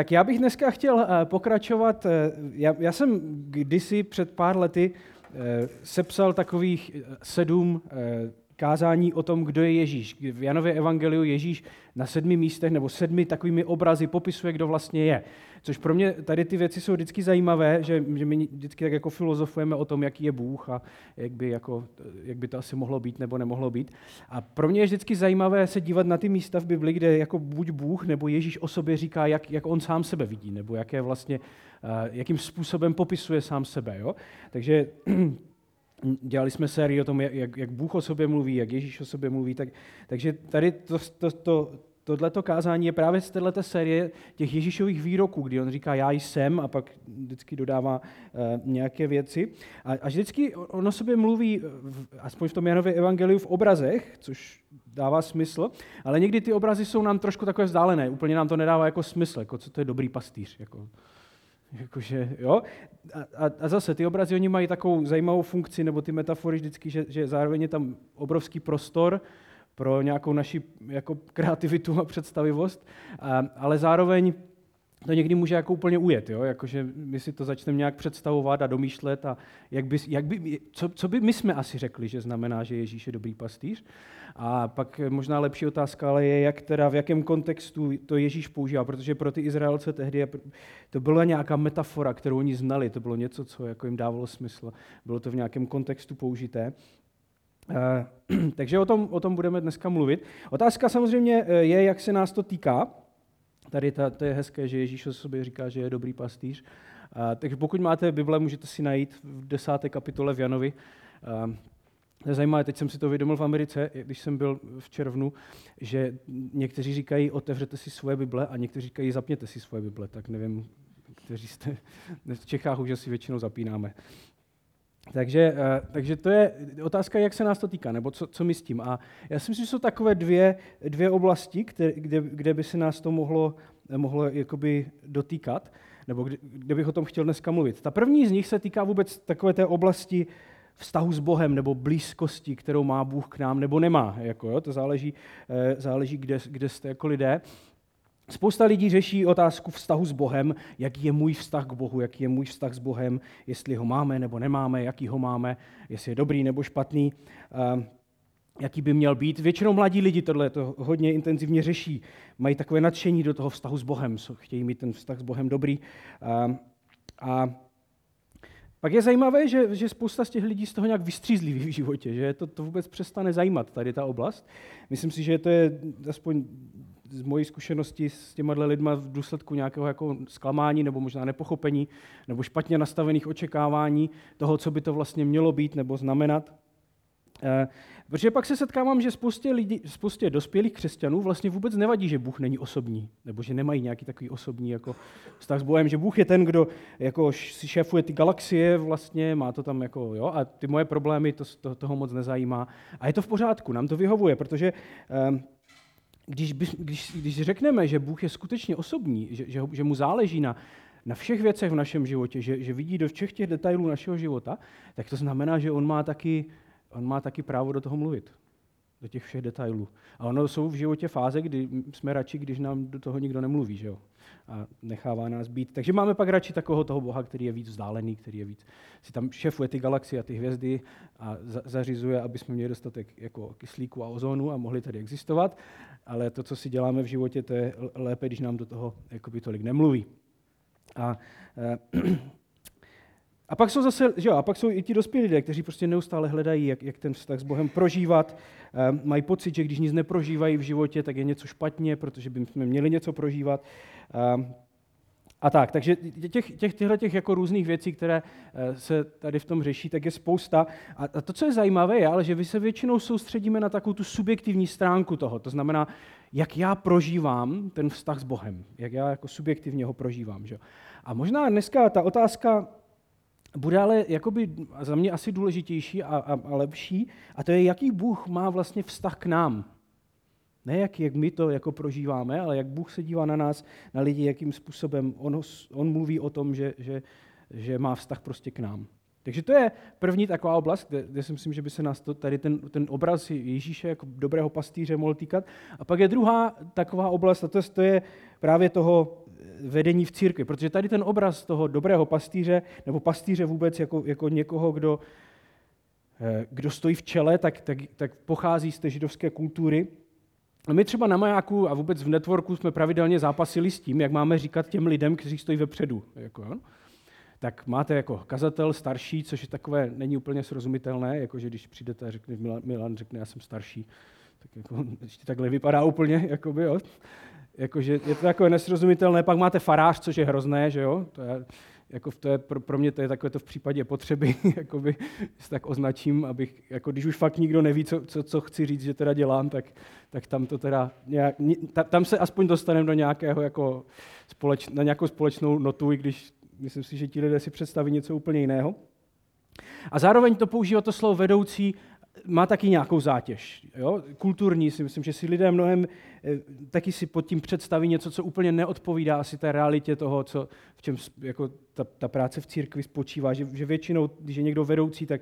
tak já bych dneska chtěl eh, pokračovat. eh, Já, já jsem kdysi před pár lety eh, sepsal takových sedm kázání o tom, kdo je Ježíš. V Janově evangeliu Ježíš na sedmi místech nebo sedmi takovými obrazy popisuje, kdo vlastně je. Což pro mě tady ty věci jsou vždycky zajímavé, že, že my vždycky tak jako filozofujeme o tom, jaký je Bůh a jak by, jako, jak by to asi mohlo být nebo nemohlo být. A pro mě je vždycky zajímavé se dívat na ty místa v Bibli, kde jako buď Bůh nebo Ježíš o sobě říká, jak, jak on sám sebe vidí, nebo jak je vlastně, uh, jakým způsobem popisuje sám sebe. Jo? Takže dělali jsme sérii o tom, jak, jak Bůh o sobě mluví, jak Ježíš o sobě mluví. Tak, takže tady to, to, to, tohleto kázání je právě z této série těch Ježíšových výroků, kdy on říká já jsem a pak vždycky dodává uh, nějaké věci. A, a vždycky on o sobě mluví, v, aspoň v tom Janově evangeliu, v obrazech, což dává smysl, ale někdy ty obrazy jsou nám trošku takové vzdálené, úplně nám to nedává jako smysl, jako co to je dobrý pastýř. Jako. Jakože, jo? A, a, a zase ty obrazy, oni mají takovou zajímavou funkci, nebo ty metafory vždycky, že, že zároveň je tam obrovský prostor pro nějakou naši jako kreativitu a představivost, a, ale zároveň to někdy může jako úplně ujet, jo? Jakože my si to začneme nějak představovat a domýšlet a jak by, jak by, co, co by my jsme asi řekli, že znamená, že Ježíš je dobrý pastýř. A pak možná lepší otázka ale je, jak teda, v jakém kontextu to Ježíš používá, protože pro ty Izraelce tehdy to byla nějaká metafora, kterou oni znali, to bylo něco, co jako jim dávalo smysl, bylo to v nějakém kontextu použité. Uh, takže o tom, o tom budeme dneska mluvit. Otázka samozřejmě je, jak se nás to týká. Tady ta, to je hezké, že Ježíš o sobě říká, že je dobrý pastýř. Uh, takže pokud máte Bible, můžete si najít v desáté kapitole v Janovi. Uh, to je zajímavé, teď jsem si to uvědomil v Americe, když jsem byl v červnu, že někteří říkají, otevřete si svoje Bible a někteří říkají, zapněte si svoje Bible. Tak nevím, kteří jste v Čechách už asi většinou zapínáme. Takže, takže to je otázka, jak se nás to týká, nebo co, co my s tím. A já si myslím, že jsou takové dvě, dvě oblasti, které, kde, kde by se nás to mohlo, mohlo jakoby dotýkat, nebo kde, kde bych o tom chtěl dneska mluvit. Ta první z nich se týká vůbec takové té oblasti vztahu s Bohem nebo blízkosti, kterou má Bůh k nám nebo nemá. Jako, jo, to záleží, záleží kde, kde jste jako lidé. Spousta lidí řeší otázku vztahu s Bohem, jaký je můj vztah k Bohu, jaký je můj vztah s Bohem, jestli ho máme nebo nemáme, jaký ho máme, jestli je dobrý nebo špatný, jaký by měl být. Většinou mladí lidi tohle to hodně intenzivně řeší, mají takové nadšení do toho vztahu s Bohem, chtějí mít ten vztah s Bohem dobrý. A pak je zajímavé, že, že spousta z těch lidí z toho nějak vystřízliví v životě, že to, to vůbec přestane zajímat, tady ta oblast. Myslím si, že to je aspoň z mojí zkušenosti s těma lidma v důsledku nějakého jako zklamání nebo možná nepochopení nebo špatně nastavených očekávání toho, co by to vlastně mělo být nebo znamenat. Eh, protože pak se setkávám, že spoustě, lidí, spoustě dospělých křesťanů vlastně vůbec nevadí, že Bůh není osobní, nebo že nemají nějaký takový osobní jako vztah s Bohem, že Bůh je ten, kdo jako si šéfuje ty galaxie vlastně, má to tam jako, jo, a ty moje problémy to, to, toho moc nezajímá. A je to v pořádku, nám to vyhovuje, protože eh, když, když, když řekneme, že Bůh je skutečně osobní, že, že, že mu záleží na, na všech věcech v našem životě, že, že vidí do všech těch detailů našeho života, tak to znamená, že on má taky, on má taky právo do toho mluvit, do těch všech detailů. A ono jsou v životě fáze, kdy jsme radši, když nám do toho nikdo nemluví, že jo? A nechává nás být. Takže máme pak radši takového toho Boha, který je víc vzdálený, který je víc, si tam šefuje ty galaxie a ty hvězdy a za, zařizuje, aby jsme měli dostatek jako kyslíku a ozónu a mohli tady existovat ale to, co si děláme v životě, to je lépe, když nám do toho jakoby tolik nemluví. A, a pak jsou zase, že jo, a pak jsou i ti dospělí lidé, kteří prostě neustále hledají, jak, jak ten vztah s Bohem prožívat. Mají pocit, že když nic neprožívají v životě, tak je něco špatně, protože by jsme měli něco prožívat. A tak, takže těch, těch, těchto těch jako různých věcí, které eh, se tady v tom řeší, tak je spousta. A, to, co je zajímavé, je, ale že vy se většinou soustředíme na takovou tu subjektivní stránku toho. To znamená, jak já prožívám ten vztah s Bohem, jak já jako subjektivně ho prožívám. Že? A možná dneska ta otázka bude ale jakoby za mě asi důležitější a, a, a lepší, a to je, jaký Bůh má vlastně vztah k nám. Ne jak, jak my to jako prožíváme, ale jak Bůh se dívá na nás, na lidi, jakým způsobem on, on mluví o tom, že, že, že má vztah prostě k nám. Takže to je první taková oblast, kde, kde si myslím, že by se nás to, tady ten, ten obraz Ježíše jako dobrého pastýře mohl týkat. A pak je druhá taková oblast, a to, to je právě toho, vedení v církvi, protože tady ten obraz toho dobrého pastýře, nebo pastýře vůbec jako, jako někoho, kdo, eh, kdo stojí v čele, tak, tak, tak pochází z té židovské kultury. A my třeba na majáku a vůbec v networku jsme pravidelně zápasili s tím, jak máme říkat těm lidem, kteří stojí vepředu. Jako, jo? tak máte jako kazatel starší, což je takové, není úplně srozumitelné, jakože když přijdete a řekne, Milan, Milan řekne, já jsem starší, tak jako, ještě takhle vypadá úplně, jakoby, jo. Jakože je to takové nesrozumitelné. Pak máte farář, což je hrozné, že jo. To je, jako to je, pro, pro, mě to je takové to v případě potřeby, jakoby, si tak označím, abych, jako když už fakt nikdo neví, co, co, co chci říct, že teda dělám, tak, tak tam to teda nějak, tam se aspoň dostaneme do nějakého jako společ, na nějakou společnou notu, i když myslím si, že ti lidé si představí něco úplně jiného. A zároveň to používá to slovo vedoucí má taky nějakou zátěž. Jo? Kulturní si myslím, že si lidé mnohem eh, taky si pod tím představí něco, co úplně neodpovídá asi té realitě toho, co, v čem jako ta, ta práce v církvi spočívá. Že, že většinou, když je někdo vedoucí, tak,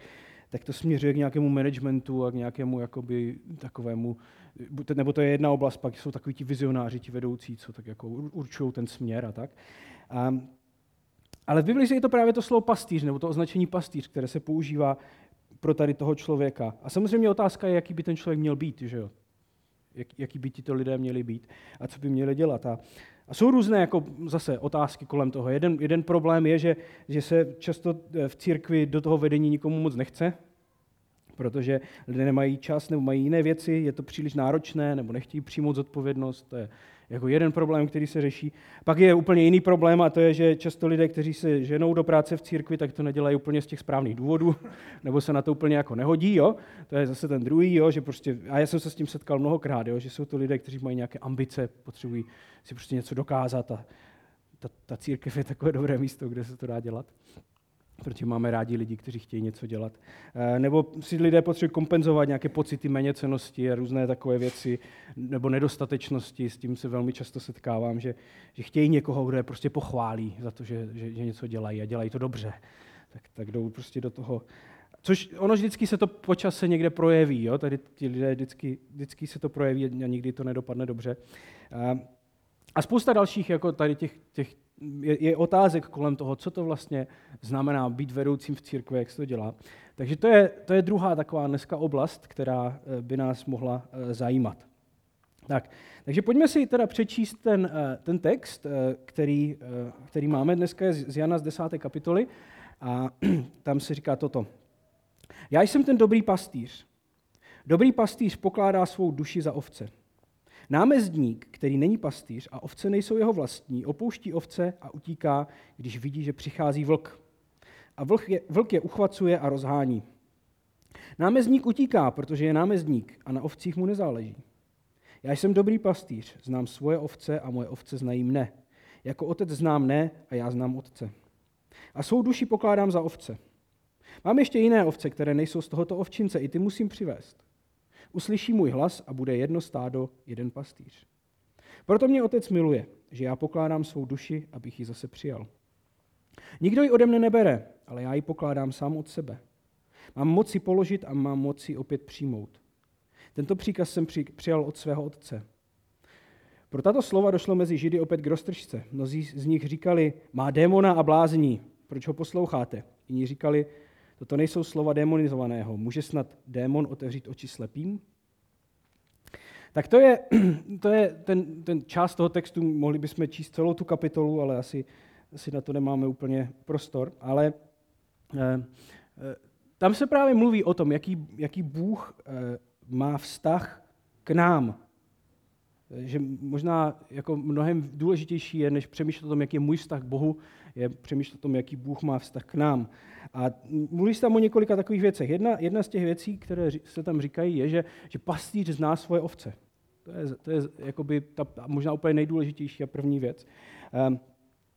tak to směřuje k nějakému managementu a k nějakému jakoby, takovému, nebo to je jedna oblast, pak jsou takový ti vizionáři, ti vedoucí, co tak jako určují ten směr a tak. A, ale v Biblii je to právě to slovo pastýř, nebo to označení pastýř, které se používá pro tady toho člověka. A samozřejmě otázka je, jaký by ten člověk měl být, že jo? Jak, jaký by ti to lidé měli být a co by měli dělat. A, a jsou různé jako zase otázky kolem toho. Jeden, jeden problém je, že, že se často v církvi do toho vedení nikomu moc nechce, protože lidé nemají čas nebo mají jiné věci, je to příliš náročné nebo nechtějí přijmout zodpovědnost. To je jako jeden problém, který se řeší. Pak je úplně jiný problém a to je, že často lidé, kteří se ženou do práce v církvi, tak to nedělají úplně z těch správných důvodů, nebo se na to úplně jako nehodí. Jo? To je zase ten druhý, jo? že prostě, a já jsem se s tím setkal mnohokrát, jo? že jsou to lidé, kteří mají nějaké ambice, potřebují si prostě něco dokázat a ta, ta církev je takové dobré místo, kde se to dá dělat protože máme rádi lidi, kteří chtějí něco dělat. Eh, nebo si lidé potřebují kompenzovat nějaké pocity méněcenosti a různé takové věci, nebo nedostatečnosti, s tím se velmi často setkávám, že, že chtějí někoho, kdo je prostě pochválí za to, že, že, že něco dělají a dělají to dobře. Tak, tak jdou prostě do toho. Což ono vždycky se to po čase někde projeví, jo? tady ti lidé vždycky, vždycky se to projeví a nikdy to nedopadne dobře. A, a spousta dalších jako tady těch, těch je, je otázek kolem toho, co to vlastně znamená být vedoucím v církvi, jak se to dělá. Takže to je, to je druhá taková dneska oblast, která eh, by nás mohla eh, zajímat. Tak, takže pojďme si teda přečíst ten, eh, ten text, který, který máme dneska z Jana z 10. kapitoly. A tam se říká toto. Já jsem ten dobrý pastýř. Dobrý pastýř pokládá svou duši za ovce. Námezdník, který není pastýř a ovce nejsou jeho vlastní, opouští ovce a utíká, když vidí, že přichází vlk. A vlk je, vlk je uchvacuje a rozhání. Námezdník utíká, protože je námezdník a na ovcích mu nezáleží. Já jsem dobrý pastýř, znám svoje ovce a moje ovce znají mne. Jako otec znám mne a já znám otce. A svou duši pokládám za ovce. Mám ještě jiné ovce, které nejsou z tohoto ovčince, i ty musím přivést. Uslyší můj hlas a bude jedno stádo, jeden pastýř. Proto mě otec miluje, že já pokládám svou duši, abych ji zase přijal. Nikdo ji ode mne nebere, ale já ji pokládám sám od sebe. Mám moci položit a mám moci opět přijmout. Tento příkaz jsem přijal od svého otce. Pro tato slova došlo mezi Židy opět k roztržce. Mnozí z nich říkali, má démona a blázní, proč ho posloucháte? Jiní říkali, Toto nejsou slova demonizovaného. Může snad démon otevřít oči slepým? Tak to je, to je ten, ten část toho textu, mohli bychom číst celou tu kapitolu, ale asi, asi na to nemáme úplně prostor. Ale eh, eh, tam se právě mluví o tom, jaký, jaký Bůh eh, má vztah k nám. Že možná jako mnohem důležitější je, než přemýšlet o tom, jaký je můj vztah k Bohu, je přemýšlet o tom, jaký Bůh má vztah k nám. A mluví se tam o několika takových věcech. Jedna, jedna z těch věcí, které se tam říkají, je, že, že pastýř zná svoje ovce. To je, to je jakoby ta možná úplně nejdůležitější a první věc. Um,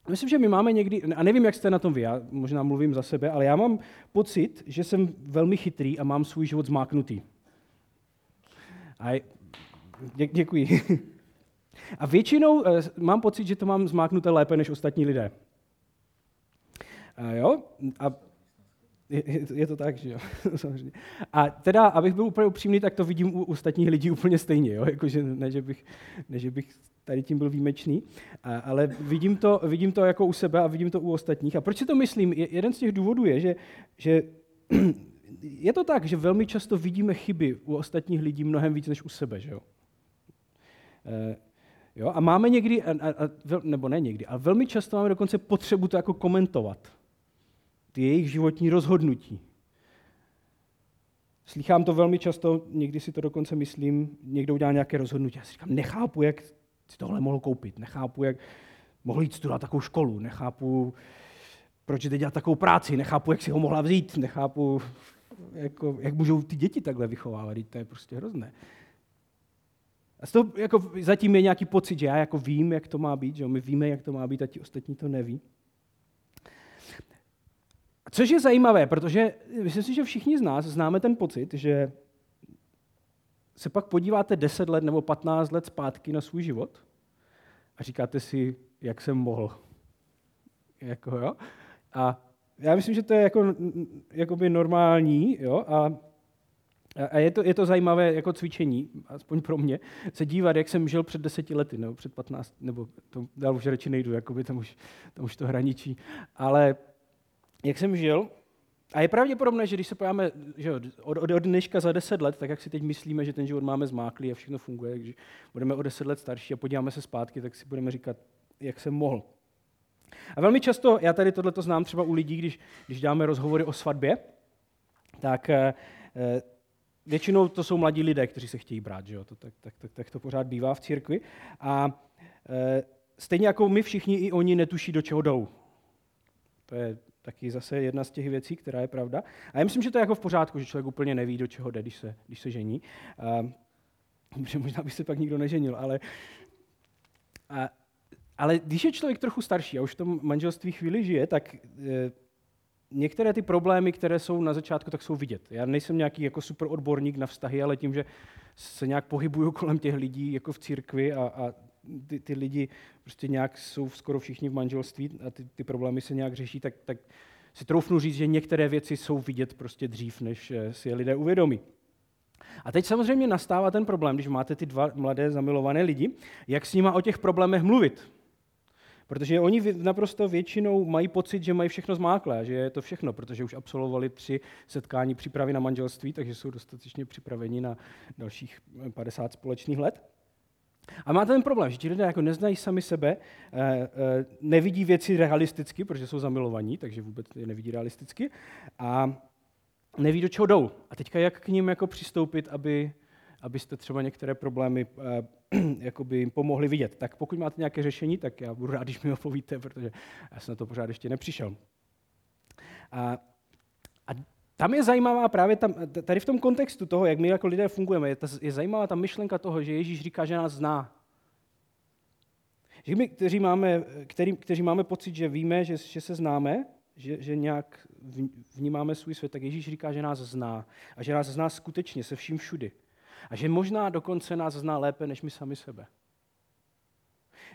Myslím, že my máme někdy, a nevím, jak jste na tom vy, já možná mluvím za sebe, ale já mám pocit, že jsem velmi chytrý a mám svůj život zmáknutý. A dě, děkuji. A většinou uh, mám pocit, že to mám zmáknuté lépe než ostatní lidé. A jo? A je, to tak, že jo? Samozřejmě. A teda, abych byl úplně upřímný, tak to vidím u ostatních lidí úplně stejně, jo? Jako, že ne, že bych, ne, že bych tady tím byl výjimečný, a, ale vidím to, vidím to jako u sebe a vidím to u ostatních. A proč si to myslím? Je, jeden z těch důvodů je, že, že je to tak, že velmi často vidíme chyby u ostatních lidí mnohem víc než u sebe. Že jo? E, jo? A máme někdy, a, a, a, nebo ne někdy, ale velmi často máme dokonce potřebu to jako komentovat. Ty jejich životní rozhodnutí. Slychám to velmi často, někdy si to dokonce myslím, někdo udělá nějaké rozhodnutí. Já si říkám, nechápu, jak si tohle mohl koupit, nechápu, jak mohl jít studovat takovou školu, nechápu, proč jde dělat takovou práci, nechápu, jak si ho mohla vzít, nechápu, jako, jak můžou ty děti takhle vychovávat, to je prostě hrozné. A z toho jako, zatím je nějaký pocit, že já jako vím, jak to má být, že my víme, jak to má být a ti ostatní to neví. Což je zajímavé, protože myslím si, že všichni z nás známe ten pocit, že se pak podíváte 10 let nebo 15 let zpátky na svůj život a říkáte si, jak jsem mohl. Jako, jo? A já myslím, že to je jako, jakoby normální jo? a, a je, to, je to zajímavé jako cvičení, aspoň pro mě, se dívat, jak jsem žil před deseti lety, nebo před 15, nebo to dál už radši nejdu, jakoby tam už, tam už to hraničí. Ale jak jsem žil, a je pravděpodobné, že když se pojáme že od, od, od dneška za deset let, tak jak si teď myslíme, že ten život máme zmáklý a všechno funguje, když budeme o deset let starší a podíváme se zpátky, tak si budeme říkat, jak jsem mohl. A velmi často, já tady tohle to znám třeba u lidí, když, když děláme rozhovory o svatbě, tak eh, většinou to jsou mladí lidé, kteří se chtějí brát, že jo? To, tak, tak, tak, tak to pořád bývá v církvi. A eh, stejně jako my všichni, i oni netuší, do čeho jdou. To je taky zase jedna z těch věcí, která je pravda. A já myslím, že to je jako v pořádku, že člověk úplně neví, do čeho jde, když se, když se žení. A, možná by se pak nikdo neženil, ale, a, ale když je člověk trochu starší a už v tom manželství chvíli žije, tak e, některé ty problémy, které jsou na začátku, tak jsou vidět. Já nejsem nějaký jako super odborník na vztahy, ale tím, že se nějak pohybuju kolem těch lidí jako v církvi a, a ty, ty lidi prostě nějak jsou skoro všichni v manželství a ty, ty problémy se nějak řeší, tak, tak si troufnu říct, že některé věci jsou vidět prostě dřív, než eh, si je lidé uvědomí. A teď samozřejmě nastává ten problém, když máte ty dva mladé zamilované lidi, jak s nima o těch problémech mluvit. Protože oni naprosto většinou mají pocit, že mají všechno zmáklé, že je to všechno, protože už absolvovali tři setkání přípravy na manželství, takže jsou dostatečně připraveni na dalších 50 společných let. A má ten problém, že ti lidé jako neznají sami sebe, eh, eh, nevidí věci realisticky, protože jsou zamilovaní, takže vůbec je nevidí realisticky, a neví, do čeho jdou. A teďka jak k ním jako přistoupit, aby, abyste třeba některé problémy eh, jakoby jim pomohli vidět. Tak pokud máte nějaké řešení, tak já budu rád, když mi ho povíte, protože já jsem na to pořád ještě nepřišel. A, a tam je zajímavá právě tam, tady v tom kontextu toho, jak my jako lidé fungujeme, je, ta, je zajímavá ta myšlenka toho, že Ježíš říká, že nás zná. Že my, kteří máme, který, kteří máme pocit, že víme, že, že se známe, že, že nějak vnímáme svůj svět, tak Ježíš říká, že nás zná. A že nás zná skutečně, se vším všudy. A že možná dokonce nás zná lépe, než my sami sebe.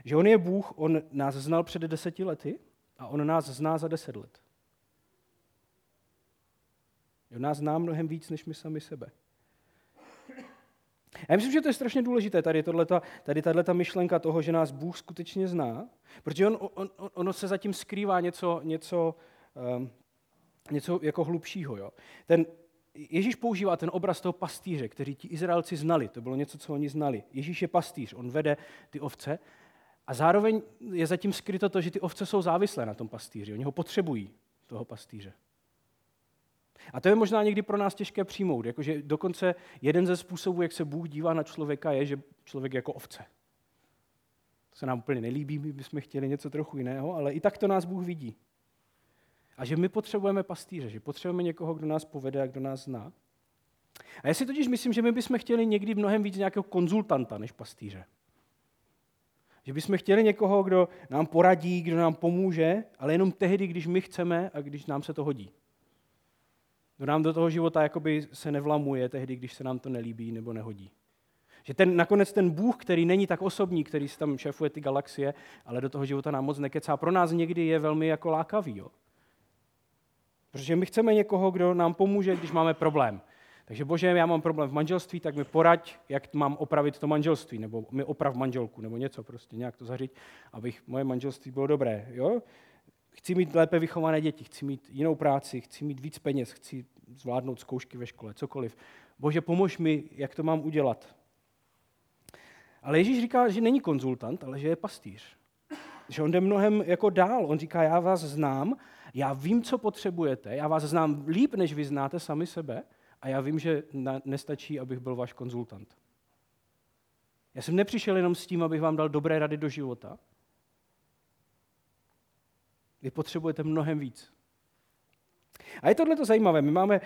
Že on je Bůh, on nás znal před deseti lety a on nás zná za deset let. On nás zná mnohem víc, než my sami sebe. Já myslím, že to je strašně důležité, tady, tohleta, tady tato myšlenka toho, že nás Bůh skutečně zná, protože on, on, on, ono se zatím skrývá něco, něco, um, něco jako hlubšího. Jo. Ten, Ježíš používá ten obraz toho pastýře, který ti Izraelci znali. To bylo něco, co oni znali. Ježíš je pastýř, on vede ty ovce a zároveň je zatím skryto to, že ty ovce jsou závislé na tom pastýři. Oni ho potřebují, toho pastýře. A to je možná někdy pro nás těžké přijmout. Jakože dokonce jeden ze způsobů, jak se Bůh dívá na člověka, je, že člověk je jako ovce. To se nám úplně nelíbí, my bychom chtěli něco trochu jiného, ale i tak to nás Bůh vidí. A že my potřebujeme pastýře, že potřebujeme někoho, kdo nás povede a kdo nás zná. A já si totiž myslím, že my bychom chtěli někdy mnohem víc nějakého konzultanta než pastýře. Že bychom chtěli někoho, kdo nám poradí, kdo nám pomůže, ale jenom tehdy, když my chceme a když nám se to hodí. Kdo nám do toho života jakoby se nevlamuje tehdy, když se nám to nelíbí nebo nehodí. Že ten, nakonec ten Bůh, který není tak osobní, který si tam šéfuje ty galaxie, ale do toho života nám moc nekecá, pro nás někdy je velmi jako lákavý. Jo? Protože my chceme někoho, kdo nám pomůže, když máme problém. Takže bože, já mám problém v manželství, tak mi poraď, jak mám opravit to manželství, nebo mi oprav manželku, nebo něco prostě, nějak to zařiď, abych moje manželství bylo dobré. Jo? Chci mít lépe vychované děti, chci mít jinou práci, chci mít víc peněz, chci zvládnout zkoušky ve škole, cokoliv. Bože, pomož mi, jak to mám udělat. Ale Ježíš říká, že není konzultant, ale že je pastýř. Že on jde mnohem jako dál. On říká, já vás znám, já vím, co potřebujete, já vás znám líp, než vy znáte sami sebe a já vím, že nestačí, abych byl váš konzultant. Já jsem nepřišel jenom s tím, abych vám dal dobré rady do života. Vy potřebujete mnohem víc. A je tohle to zajímavé. My máme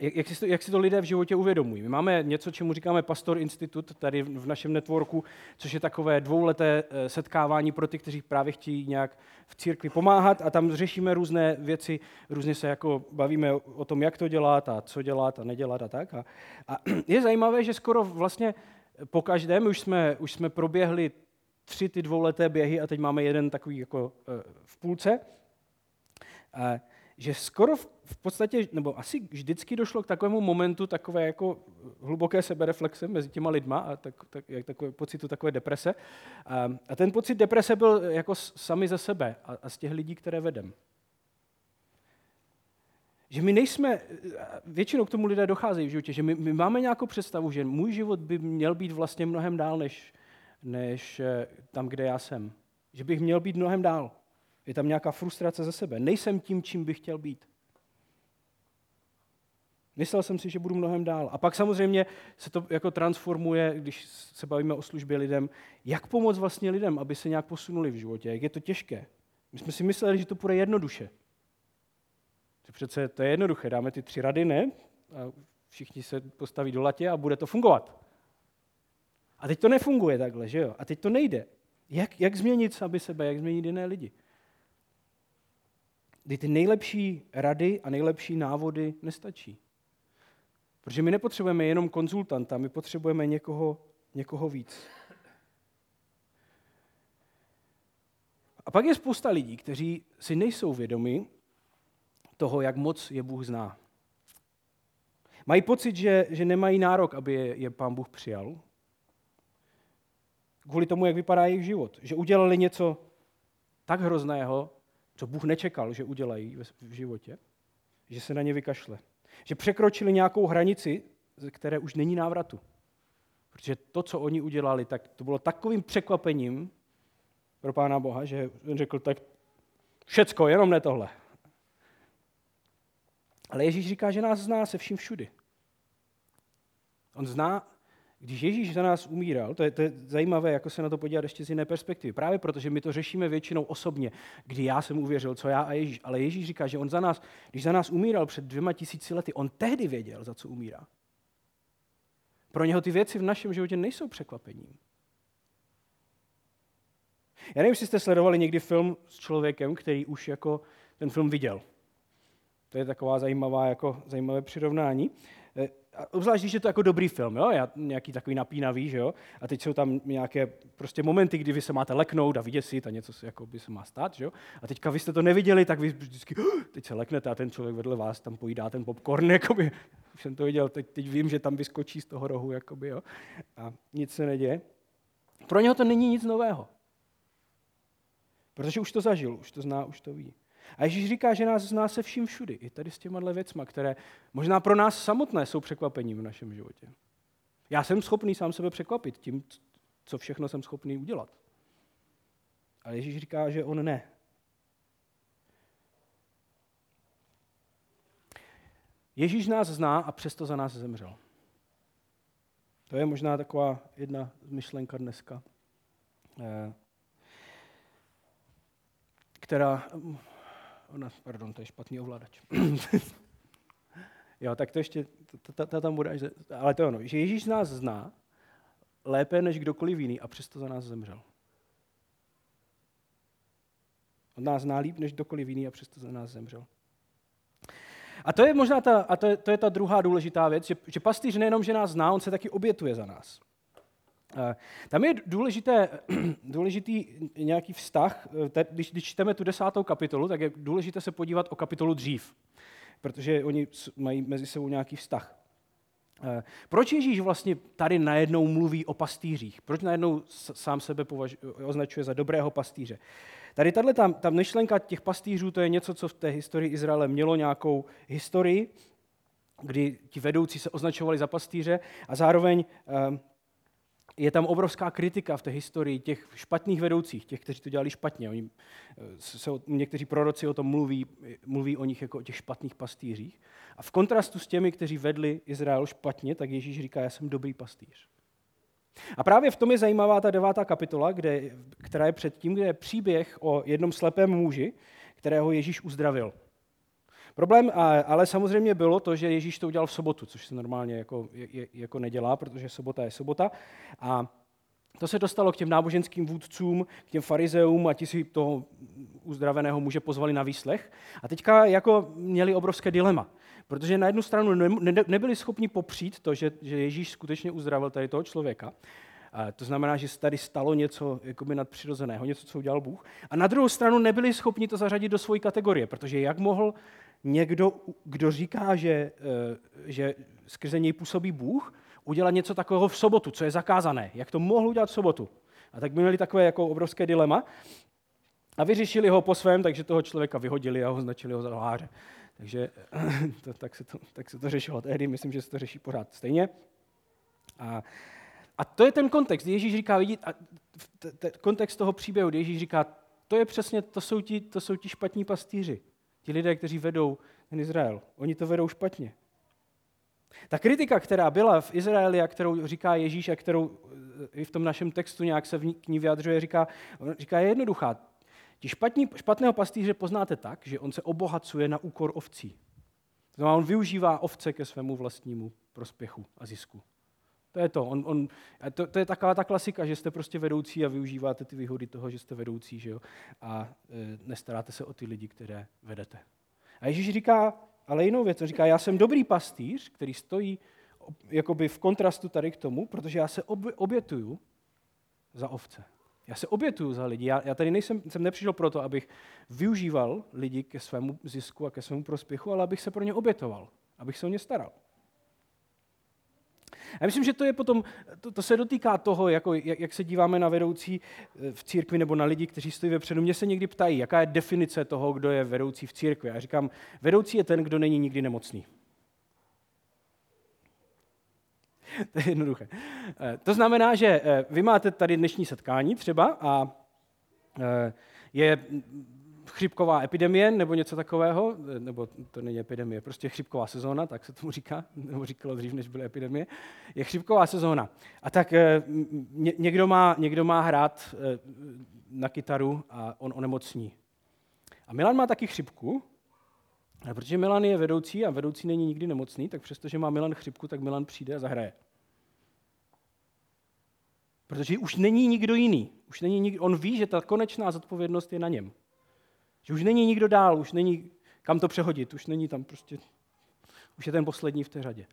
jak, jak, si to, jak si to lidé v životě uvědomují. My máme něco, čemu říkáme Pastor Institut tady v našem networku, což je takové dvouleté eh, setkávání pro ty, kteří právě chtějí nějak v církvi pomáhat a tam řešíme různé věci, různě se jako bavíme o tom, jak to dělat a co dělat a nedělat a tak. A, a je zajímavé, že skoro vlastně po každém už jsme, už jsme proběhli tři ty dvouleté běhy a teď máme jeden takový jako eh, v půlce. A, že skoro v podstatě, nebo asi vždycky došlo k takovému momentu takové jako hluboké sebereflexe mezi těma lidma a tak, tak, jak takové pocitu takové deprese. A, a ten pocit deprese byl jako sami ze sebe a, a z těch lidí, které vedem. Že my nejsme, většinou k tomu lidé docházejí v životě, že my, my máme nějakou představu, že můj život by měl být vlastně mnohem dál, než, než eh, tam, kde já jsem. Že bych měl být mnohem dál. Je tam nějaká frustrace ze sebe. Nejsem tím, čím bych chtěl být. Myslel jsem si, že budu mnohem dál. A pak samozřejmě se to jako transformuje, když se bavíme o službě lidem, jak pomoct vlastně lidem, aby se nějak posunuli v životě, jak je to těžké. My jsme si mysleli, že to půjde jednoduše. Že přece to je jednoduché, dáme ty tři rady, ne? A všichni se postaví do latě a bude to fungovat. A teď to nefunguje takhle, že jo? A teď to nejde. Jak, jak změnit sami sebe, jak změnit jiné lidi? kdy ty nejlepší rady a nejlepší návody nestačí. Protože my nepotřebujeme jenom konzultanta, my potřebujeme někoho, někoho víc. A pak je spousta lidí, kteří si nejsou vědomi toho, jak moc je Bůh zná. Mají pocit, že, že nemají nárok, aby je, je pán Bůh přijal. Kvůli tomu, jak vypadá jejich život. Že udělali něco tak hrozného, co Bůh nečekal, že udělají v životě, že se na ně vykašle. Že překročili nějakou hranici, ze které už není návratu. Protože to, co oni udělali, tak to bylo takovým překvapením pro Pána Boha, že on řekl, tak všecko, jenom ne tohle. Ale Ježíš říká, že nás zná se vším všudy. On zná když Ježíš za nás umíral, to je, to je zajímavé, jako se na to podívat ještě z jiné perspektivy. Právě protože my to řešíme většinou osobně, kdy já jsem uvěřil, co já a Ježíš. Ale Ježíš říká, že on za nás, když za nás umíral před dvěma tisíci lety, on tehdy věděl, za co umírá. Pro něho ty věci v našem životě nejsou překvapením. Já nevím, jestli jste sledovali někdy film s člověkem, který už jako ten film viděl. To je taková zajímavá, jako, zajímavé přirovnání. Obzvlášť, když je to jako dobrý film, jo? Já, nějaký takový napínavý, že jo? A teď jsou tam nějaké prostě momenty, kdy vy se máte leknout a vyděsit a něco se, jako by se má stát, že jo? A teďka vy jste to neviděli, tak vy vždycky, teď se leknete a ten člověk vedle vás tam pojídá ten popcorn, jakoby. Už jsem to viděl, teď, teď vím, že tam vyskočí z toho rohu, jakoby, jo? A nic se neděje. Pro něho to není nic nového. Protože už to zažil, už to zná, už to ví. A Ježíš říká, že nás zná se vším všudy, i tady s těma věcma, které možná pro nás samotné jsou překvapením v našem životě. Já jsem schopný sám sebe překvapit tím, co všechno jsem schopný udělat. Ale Ježíš říká, že on ne. Ježíš nás zná a přesto za nás zemřel. To je možná taková jedna myšlenka dneska, eh, která Ona, pardon, to je špatný ovladač. jo, tak to ještě, to tam bude, ale to je ono, že Ježíš nás zná lépe než kdokoliv jiný a přesto za nás zemřel. On nás zná líp než kdokoliv jiný a přesto za nás zemřel. A to je možná ta, a to je, to je ta druhá důležitá věc, že, že pastýř nejenom, že nás zná, on se taky obětuje za nás. Eh, tam je důležité, důležitý nějaký vztah, eh, když, když čteme tu desátou kapitolu, tak je důležité se podívat o kapitolu dřív. protože oni mají mezi sebou nějaký vztah. Eh, proč Ježíš vlastně tady najednou mluví o pastýřích? Proč najednou sám sebe považ, označuje za dobrého pastýře? Tady tahle ta, ta myšlenka těch pastýřů, to je něco, co v té historii Izraele mělo nějakou historii, kdy ti vedoucí se označovali za pastýře a zároveň je tam obrovská kritika v té historii těch špatných vedoucích, těch, kteří to dělali špatně. Oni eh, se, někteří proroci o tom mluví, mluví o nich jako o těch špatných pastýřích. A v kontrastu s těmi, kteří vedli Izrael špatně, tak Ježíš říká, já jsem dobrý pastýř. A právě v tom je zajímavá ta devátá kapitola, kde, která je předtím, kde je příběh o jednom slepém muži, kterého Ježíš uzdravil. Problém ale samozřejmě bylo to, že Ježíš to udělal v sobotu, což se normálně jako, jako nedělá, protože sobota je sobota. A to se dostalo k těm náboženským vůdcům, k těm farizeům a ti si toho uzdraveného muže pozvali na výslech. A teďka jako měli obrovské dilema, protože na jednu stranu nebyli schopni popřít to, že, že Ježíš skutečně uzdravil tady toho člověka. A to znamená, že se tady stalo něco jakoby nadpřirozeného, něco, co udělal Bůh. A na druhou stranu nebyli schopni to zařadit do své kategorie, protože jak mohl někdo, kdo říká, že, eh, že skrze něj působí Bůh, udělat něco takového v sobotu, co je zakázané. Jak to mohl udělat v sobotu? A tak by měli takové jako obrovské dilema. A vyřešili ho po svém, takže toho člověka vyhodili a označili ho za lháře. Takže to, tak, se to, tak se to řešilo tehdy, myslím, že se to řeší pořád stejně. A, a to je ten kontext. Ježíš říká, vidíte, a t, t, kontext toho příběhu, Ježíš říká, to je přesně, to jsou ti, to jsou ti špatní pastýři. Ti lidé, kteří vedou ten Izrael, oni to vedou špatně. Ta kritika, která byla v Izraeli a kterou říká Ježíš a kterou eh, i v tom našem textu nějak se k ní vyjadřuje, říká, říká je jednoduchá. Ti špatní, špatného pastýře poznáte tak, že on se obohacuje na úkor ovcí. To znamená, on využívá ovce ke svému vlastnímu prospěchu a zisku. To je to. On, on, to, to je taková ta klasika, že jste prostě vedoucí a využíváte ty výhody toho, že jste vedoucí, že jo? a e, nestaráte se o ty lidi, které vedete. A Ježíš říká, ale jinou věc, on říká, já jsem dobrý pastýř, který stojí jakoby v kontrastu tady k tomu, protože já se obětuju za ovce. Já se obětuju za lidi. Já, já tady nejsem, jsem nepřišel proto, abych využíval lidi ke svému zisku a ke svému prospěchu, ale abych se pro ně obětoval, abych se o ně staral. Já myslím, že to je potom, to, to se dotýká toho, jako, jak, jak se díváme na vedoucí eh, v církvi nebo na lidi, kteří stojí vepředu. Mě se někdy ptají, jaká je definice toho, kdo je vedoucí v církvi. Já říkám, vedoucí je ten, kdo není nikdy nemocný. To je jednoduché. Eh, to znamená, že eh, vy máte tady dnešní setkání třeba a je chřipková epidemie nebo něco takového, nebo to není epidemie, prostě chřipková sezóna, tak se tomu říká, nebo říkalo dřív, než byly epidemie, je chřipková sezóna. A tak eh, někdo má, někdo má hrát eh, na kytaru a on onemocní. A Milan má taky chřipku, a protože Milan je vedoucí a vedoucí není nikdy nemocný, tak přestože má Milan chřipku, tak Milan přijde a zahraje. Protože už není nikdo jiný. Už není nikdo, on ví, že ta konečná zodpovědnost je na něm. Že už není nikdo dál, už není kam to přehodit, už není tam prostě, už je ten poslední v té řadě.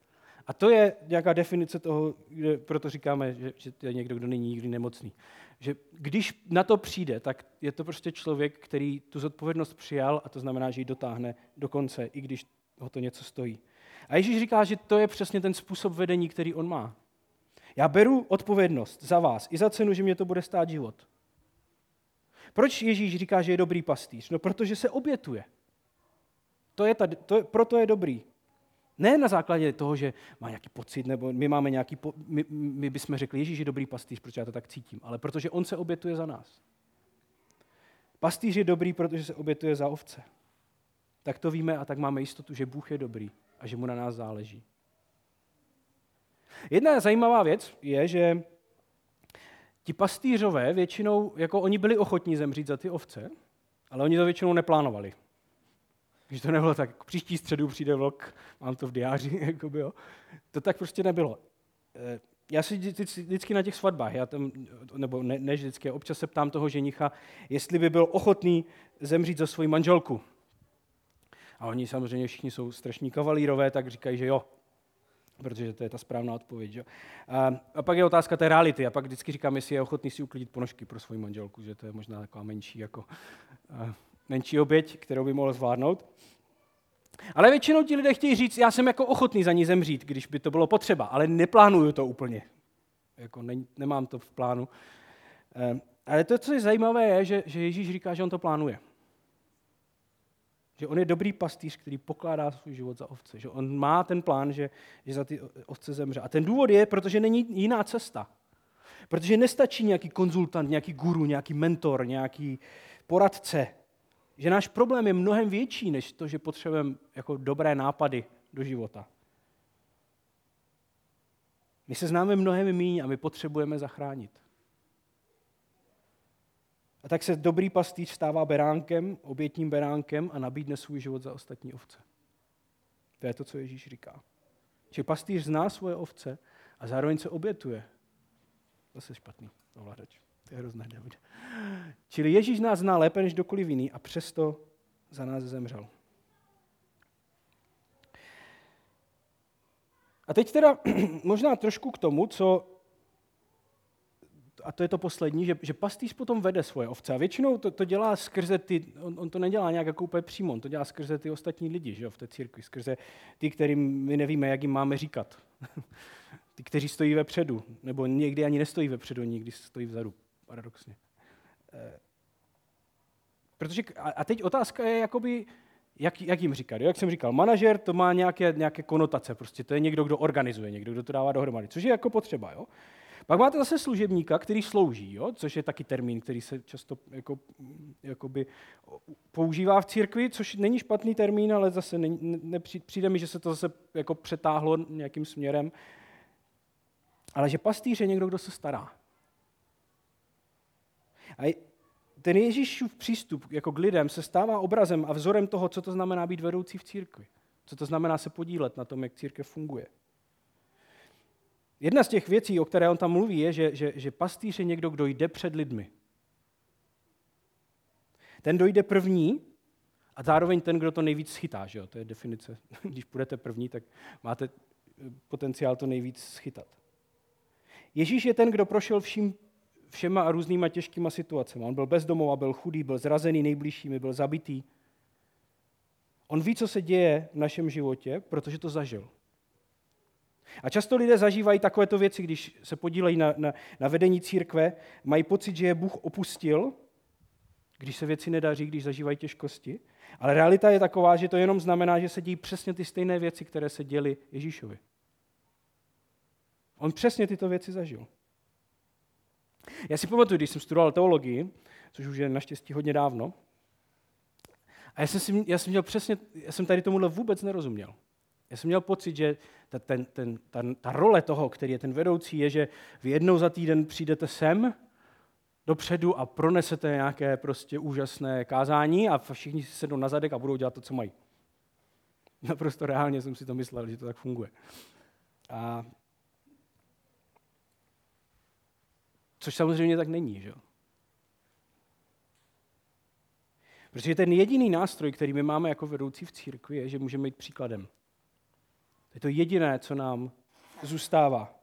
A to je nějaká definice toho, kde proto říkáme, že, že je někdo, kdo není nikdy nemocný. Že když na to přijde, tak je to prostě člověk, který tu zodpovědnost přijal a to znamená, že ji dotáhne do konce, i když ho to něco stojí. A Ježíš říká, že to je přesně ten způsob vedení, který on má. Já beru odpovědnost za vás i za cenu, že mě to bude stát život. Proč Ježíš říká, že je dobrý pastýř? No, protože se obětuje. To je tady, to je, proto je dobrý. Ne na základě toho, že má nějaký pocit, nebo my máme nějaký, po, my, my bychom řekli, Ježíš je dobrý pastýř, protože já to tak cítím, ale protože on se obětuje za nás. Pastýř je dobrý, protože se obětuje za ovce. Tak to víme a tak máme jistotu, že Bůh je dobrý a že mu na nás záleží. Jedna zajímavá věc je, že ti pastýřové většinou, jako oni byli ochotní zemřít za ty ovce, ale oni to většinou neplánovali. Když to nebylo tak, příští středu přijde vlk, mám to v diáři, jako by, jo. to tak prostě nebylo. Eh, já si vždycky na těch svatbách, já tam, nebo ne, ne vždycky, občas se ptám toho ženicha, jestli by byl ochotný zemřít za svoji manželku. A oni samozřejmě všichni jsou strašní kavalírové, tak říkají, že jo protože to je ta správná odpověď. Že? A, a pak je otázka té reality. A pak vždycky říkám, jestli je ochotný si uklidit ponožky pro svoji manželku, že to je možná taková menší, jako, a, menší oběť, kterou by mohl zvládnout. Ale většinou ti lidé chtějí říct, já jsem jako ochotný za ní zemřít, když by to bylo potřeba, ale neplánuju to úplně. Jako ne, nemám to v plánu. Eh, ale to, co je zajímavé, je, že, že Ježíš říká, že on to plánuje. Že on je dobrý pastýř, který pokládá svůj život za ovce. Že on má ten plán, že, že za ty ovce zemře. A ten důvod je, protože není jiná cesta. Protože nestačí nějaký konzultant, nějaký guru, nějaký mentor, nějaký poradce. Že náš problém je mnohem větší, než to, že potřebujeme jako dobré nápady do života. My se známe mnohem méně a my potřebujeme zachránit. A tak se dobrý pastýř stává beránkem, obětním beránkem a nabídne svůj život za ostatní ovce. To je to, co Ježíš říká. Že pastýř zná svoje ovce a zároveň se obětuje. Zase špatný ovladač. To je hrozné, David. Čili Ježíš nás zná lépe než dokoliv jiný a přesto za nás zemřel. A teď teda možná trošku k tomu, co a to je to poslední, že, že pastýř potom vede svoje ovce. A většinou to, to dělá skrze ty, on, on to nedělá nějak jako úplně přímo, on to dělá skrze ty ostatní lidi že jo, v té církvi, skrze ty, kterým my nevíme, jak jim máme říkat. ty, kteří stojí vepředu, nebo někdy ani nestojí vepředu, někdy stojí vzadu, paradoxně. Eh, protože, a teď otázka je, jakoby, jak, jak jim říkat. Jo? Jak jsem říkal, manažer to má nějaké, nějaké konotace, prostě to je někdo, kdo organizuje, někdo, kdo to dává dohromady, což je jako potřeba. Jo? Pak máte zase služebníka, který slouží, jo? což je taky termín, který se často jako, jakoby používá v církvi, což není špatný termín, ale zase ne, ne, přijde mi, že se to zase jako přetáhlo nějakým směrem. Ale že pastýř je někdo, kdo se stará. A ten Ježíšův přístup jako k lidem se stává obrazem a vzorem toho, co to znamená být vedoucí v církvi. Co to znamená se podílet na tom, jak církev funguje. Jedna z těch věcí, o které on tam mluví, je, že, že, že pastýř je někdo, kdo jde před lidmi. Ten dojde první a zároveň ten, kdo to nejvíc schytá. Že jo? To je definice. Když půjdete první, tak máte potenciál to nejvíc schytat. Ježíš je ten, kdo prošel vším, všema a různýma těžkýma situacemi. On byl bezdomová, byl chudý, byl zrazený nejbližšími, byl zabitý. On ví, co se děje v našem životě, protože to zažil. A často lidé zažívají takovéto věci, když se podílejí na, na, na vedení církve, mají pocit, že je Bůh opustil, když se věci nedaří, když zažívají těžkosti. Ale realita je taková, že to jenom znamená, že se dějí přesně ty stejné věci, které se děly Ježíšovi. On přesně tyto věci zažil. Já si pamatuju, když jsem studoval teologii, což už je naštěstí hodně dávno, a já jsem, já jsem, měl přesně, já jsem tady tomuhle vůbec nerozuměl. Já jsem měl pocit, že ta, ten, ten, ta, ta role toho, který je ten vedoucí, je, že vy jednou za týden přijdete sem dopředu a pronesete nějaké prostě úžasné kázání a všichni si sednou na zadek a budou dělat to, co mají. Naprosto reálně jsem si to myslel, že to tak funguje. A což samozřejmě tak není, že jo? Protože ten jediný nástroj, který my máme jako vedoucí v církvi, je, že můžeme být příkladem. To je to jediné, co nám zůstává.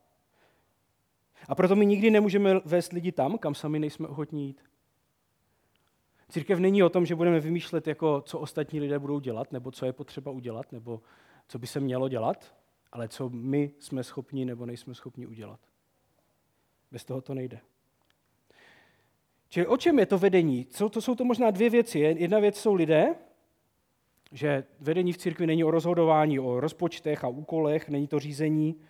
A proto my nikdy nemůžeme vést lidi tam, kam sami nejsme ochotní jít. Církev není o tom, že budeme vymýšlet, jako, co ostatní lidé budou dělat, nebo co je potřeba udělat, nebo co by se mělo dělat, ale co my jsme schopni nebo nejsme schopni udělat. Bez toho to nejde. Čili o čem je to vedení? Co, to jsou to možná dvě věci. Jedna věc jsou lidé, že vedení v církvi není o rozhodování o rozpočtech a úkolech, není to řízení.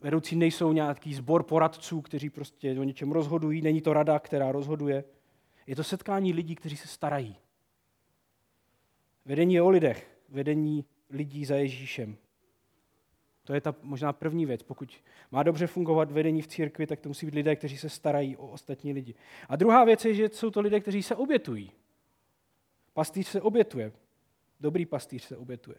Vedoucí nejsou nějaký sbor poradců, kteří prostě o něčem rozhodují, není to rada, která rozhoduje. Je to setkání lidí, kteří se starají. Vedení je o lidech, vedení lidí za Ježíšem. To je ta možná první věc. Pokud má dobře fungovat vedení v církvi, tak to musí být lidé, kteří se starají o ostatní lidi. A druhá věc je, že jsou to lidé, kteří se obětují. Pastýř se obětuje. Dobrý pastýř se obětuje.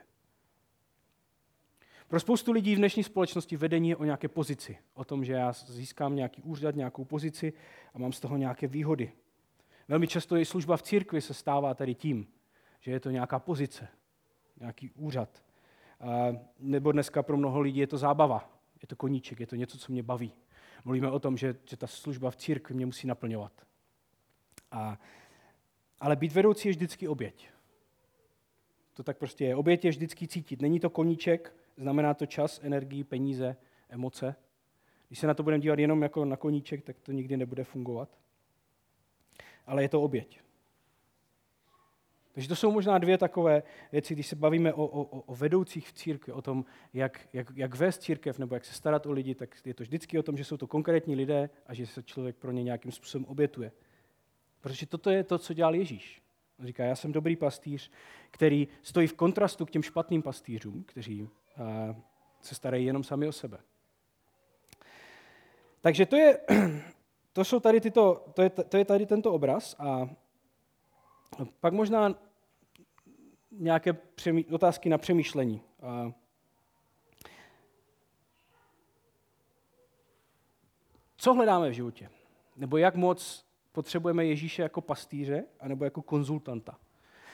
Pro spoustu lidí v dnešní společnosti vedení je o nějaké pozici. O tom, že já získám nějaký úřad, nějakou pozici a mám z toho nějaké výhody. Velmi často i služba v církvi se stává tady tím, že je to nějaká pozice, nějaký úřad. Nebo dneska pro mnoho lidí je to zábava, je to koníček, je to něco, co mě baví. Mluvíme o tom, že, že ta služba v církvi mě musí naplňovat. A, ale být vedoucí je vždycky oběť. To tak prostě je. Oběť je vždycky cítit. Není to koníček, znamená to čas, energii, peníze, emoce. Když se na to budeme dívat jenom jako na koníček, tak to nikdy nebude fungovat. Ale je to oběť. Takže to jsou možná dvě takové věci, když se bavíme o, o, o vedoucích v církvi, o tom, jak, jak, jak vést církev nebo jak se starat o lidi, tak je to vždycky o tom, že jsou to konkrétní lidé a že se člověk pro ně nějakým způsobem obětuje. Protože toto je to, co dělal Ježíš. On říká, já jsem dobrý pastýř, který stojí v kontrastu k těm špatným pastýřům, kteří a, se starají jenom sami o sebe. Takže to je, to jsou tady tyto, to je, to je tady tento obraz a pak možná nějaké přemý, otázky na přemýšlení. A co hledáme v životě? Nebo jak moc potřebujeme Ježíše jako pastýře, anebo jako konzultanta?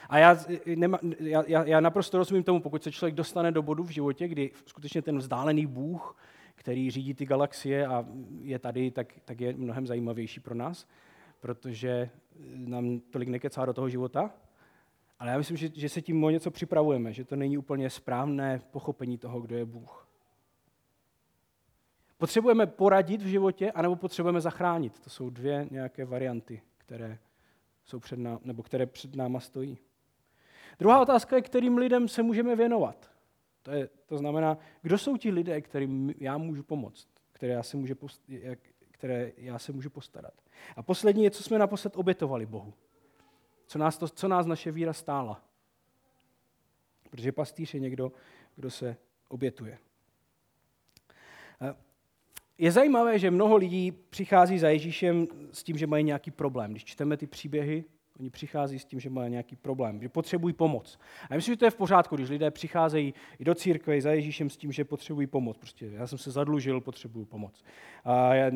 A já, nema, já, já naprosto rozumím tomu, pokud se člověk dostane do bodu v životě, kdy skutečně ten vzdálený Bůh, který řídí ty galaxie a je tady, tak, tak je mnohem zajímavější pro nás, protože nám tolik nekecá do toho života. Ale já myslím, že, že se tím o něco připravujeme, že to není úplně správné pochopení toho, kdo je Bůh. Potřebujeme poradit v životě, anebo potřebujeme zachránit. To jsou dvě nějaké varianty, které, jsou před náma, nebo které před náma stojí. Druhá otázka je, kterým lidem se můžeme věnovat. To, je, to znamená, kdo jsou ti lidé, kterým já můžu pomoct, které já se, můžu post, jak, které já se můžu postarat. A poslední je, co jsme naposled obětovali Bohu. Co nás, to, co nás naše víra stála. Protože pastýř je někdo, kdo se obětuje. Je zajímavé, že mnoho lidí přichází za Ježíšem s tím, že mají nějaký problém. Když čteme ty příběhy, oni přichází s tím, že mají nějaký problém, že potřebují pomoc. A já myslím, že to je v pořádku, když lidé přicházejí i do církve za Ježíšem s tím, že potřebují pomoc. Prostě já jsem se zadlužil, potřebuju pomoc. A já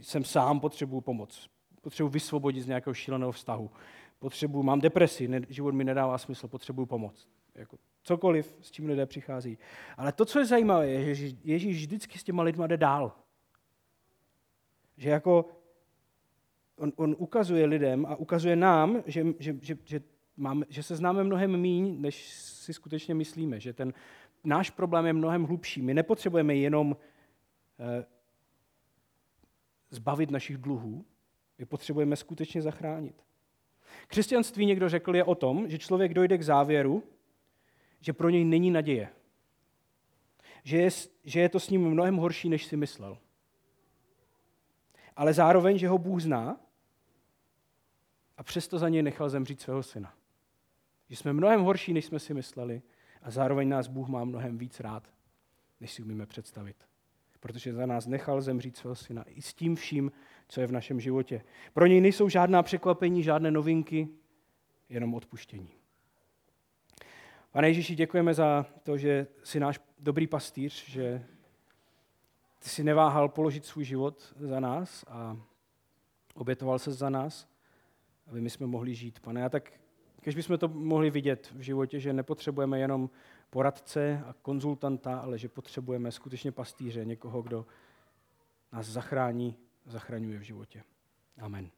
jsem sám, potřebuju pomoc. Potřebuji vysvobodit z nějakého šíleného vztahu. Potřebuji, mám depresi, ne, život mi nedává smysl, potřebuji pomoc. Jako cokoliv, s čím lidé přichází. Ale to, co je zajímavé, je, že Ježíš vždycky s těma lidma jde dál. Že jako on, on ukazuje lidem a ukazuje nám, že, že, že, že, máme, že se známe mnohem míň, než si skutečně myslíme, že ten náš problém je mnohem hlubší. My nepotřebujeme jenom eh, zbavit našich dluhů, my potřebujeme skutečně zachránit. Křesťanství, někdo řekl, je o tom, že člověk dojde k závěru, že pro něj není naděje. Že je, že je to s ním mnohem horší, než si myslel. Ale zároveň, že ho Bůh zná a přesto za něj nechal zemřít svého syna. Že jsme mnohem horší, než jsme si mysleli a zároveň nás Bůh má mnohem víc rád, než si umíme představit. Protože za nás nechal zemřít svého syna i s tím vším, co je v našem životě. Pro něj nejsou žádná překvapení, žádné novinky, jenom odpuštění. Pane Ježíši, děkujeme za to, že jsi náš dobrý pastýř, že ty jsi neváhal položit svůj život za nás a obětoval se za nás aby my jsme mohli žít. Pane, a tak když bychom to mohli vidět v životě, že nepotřebujeme jenom poradce a konzultanta, ale že potřebujeme skutečně pastýře, někoho, kdo nás zachrání, zachraňuje v životě. Amen.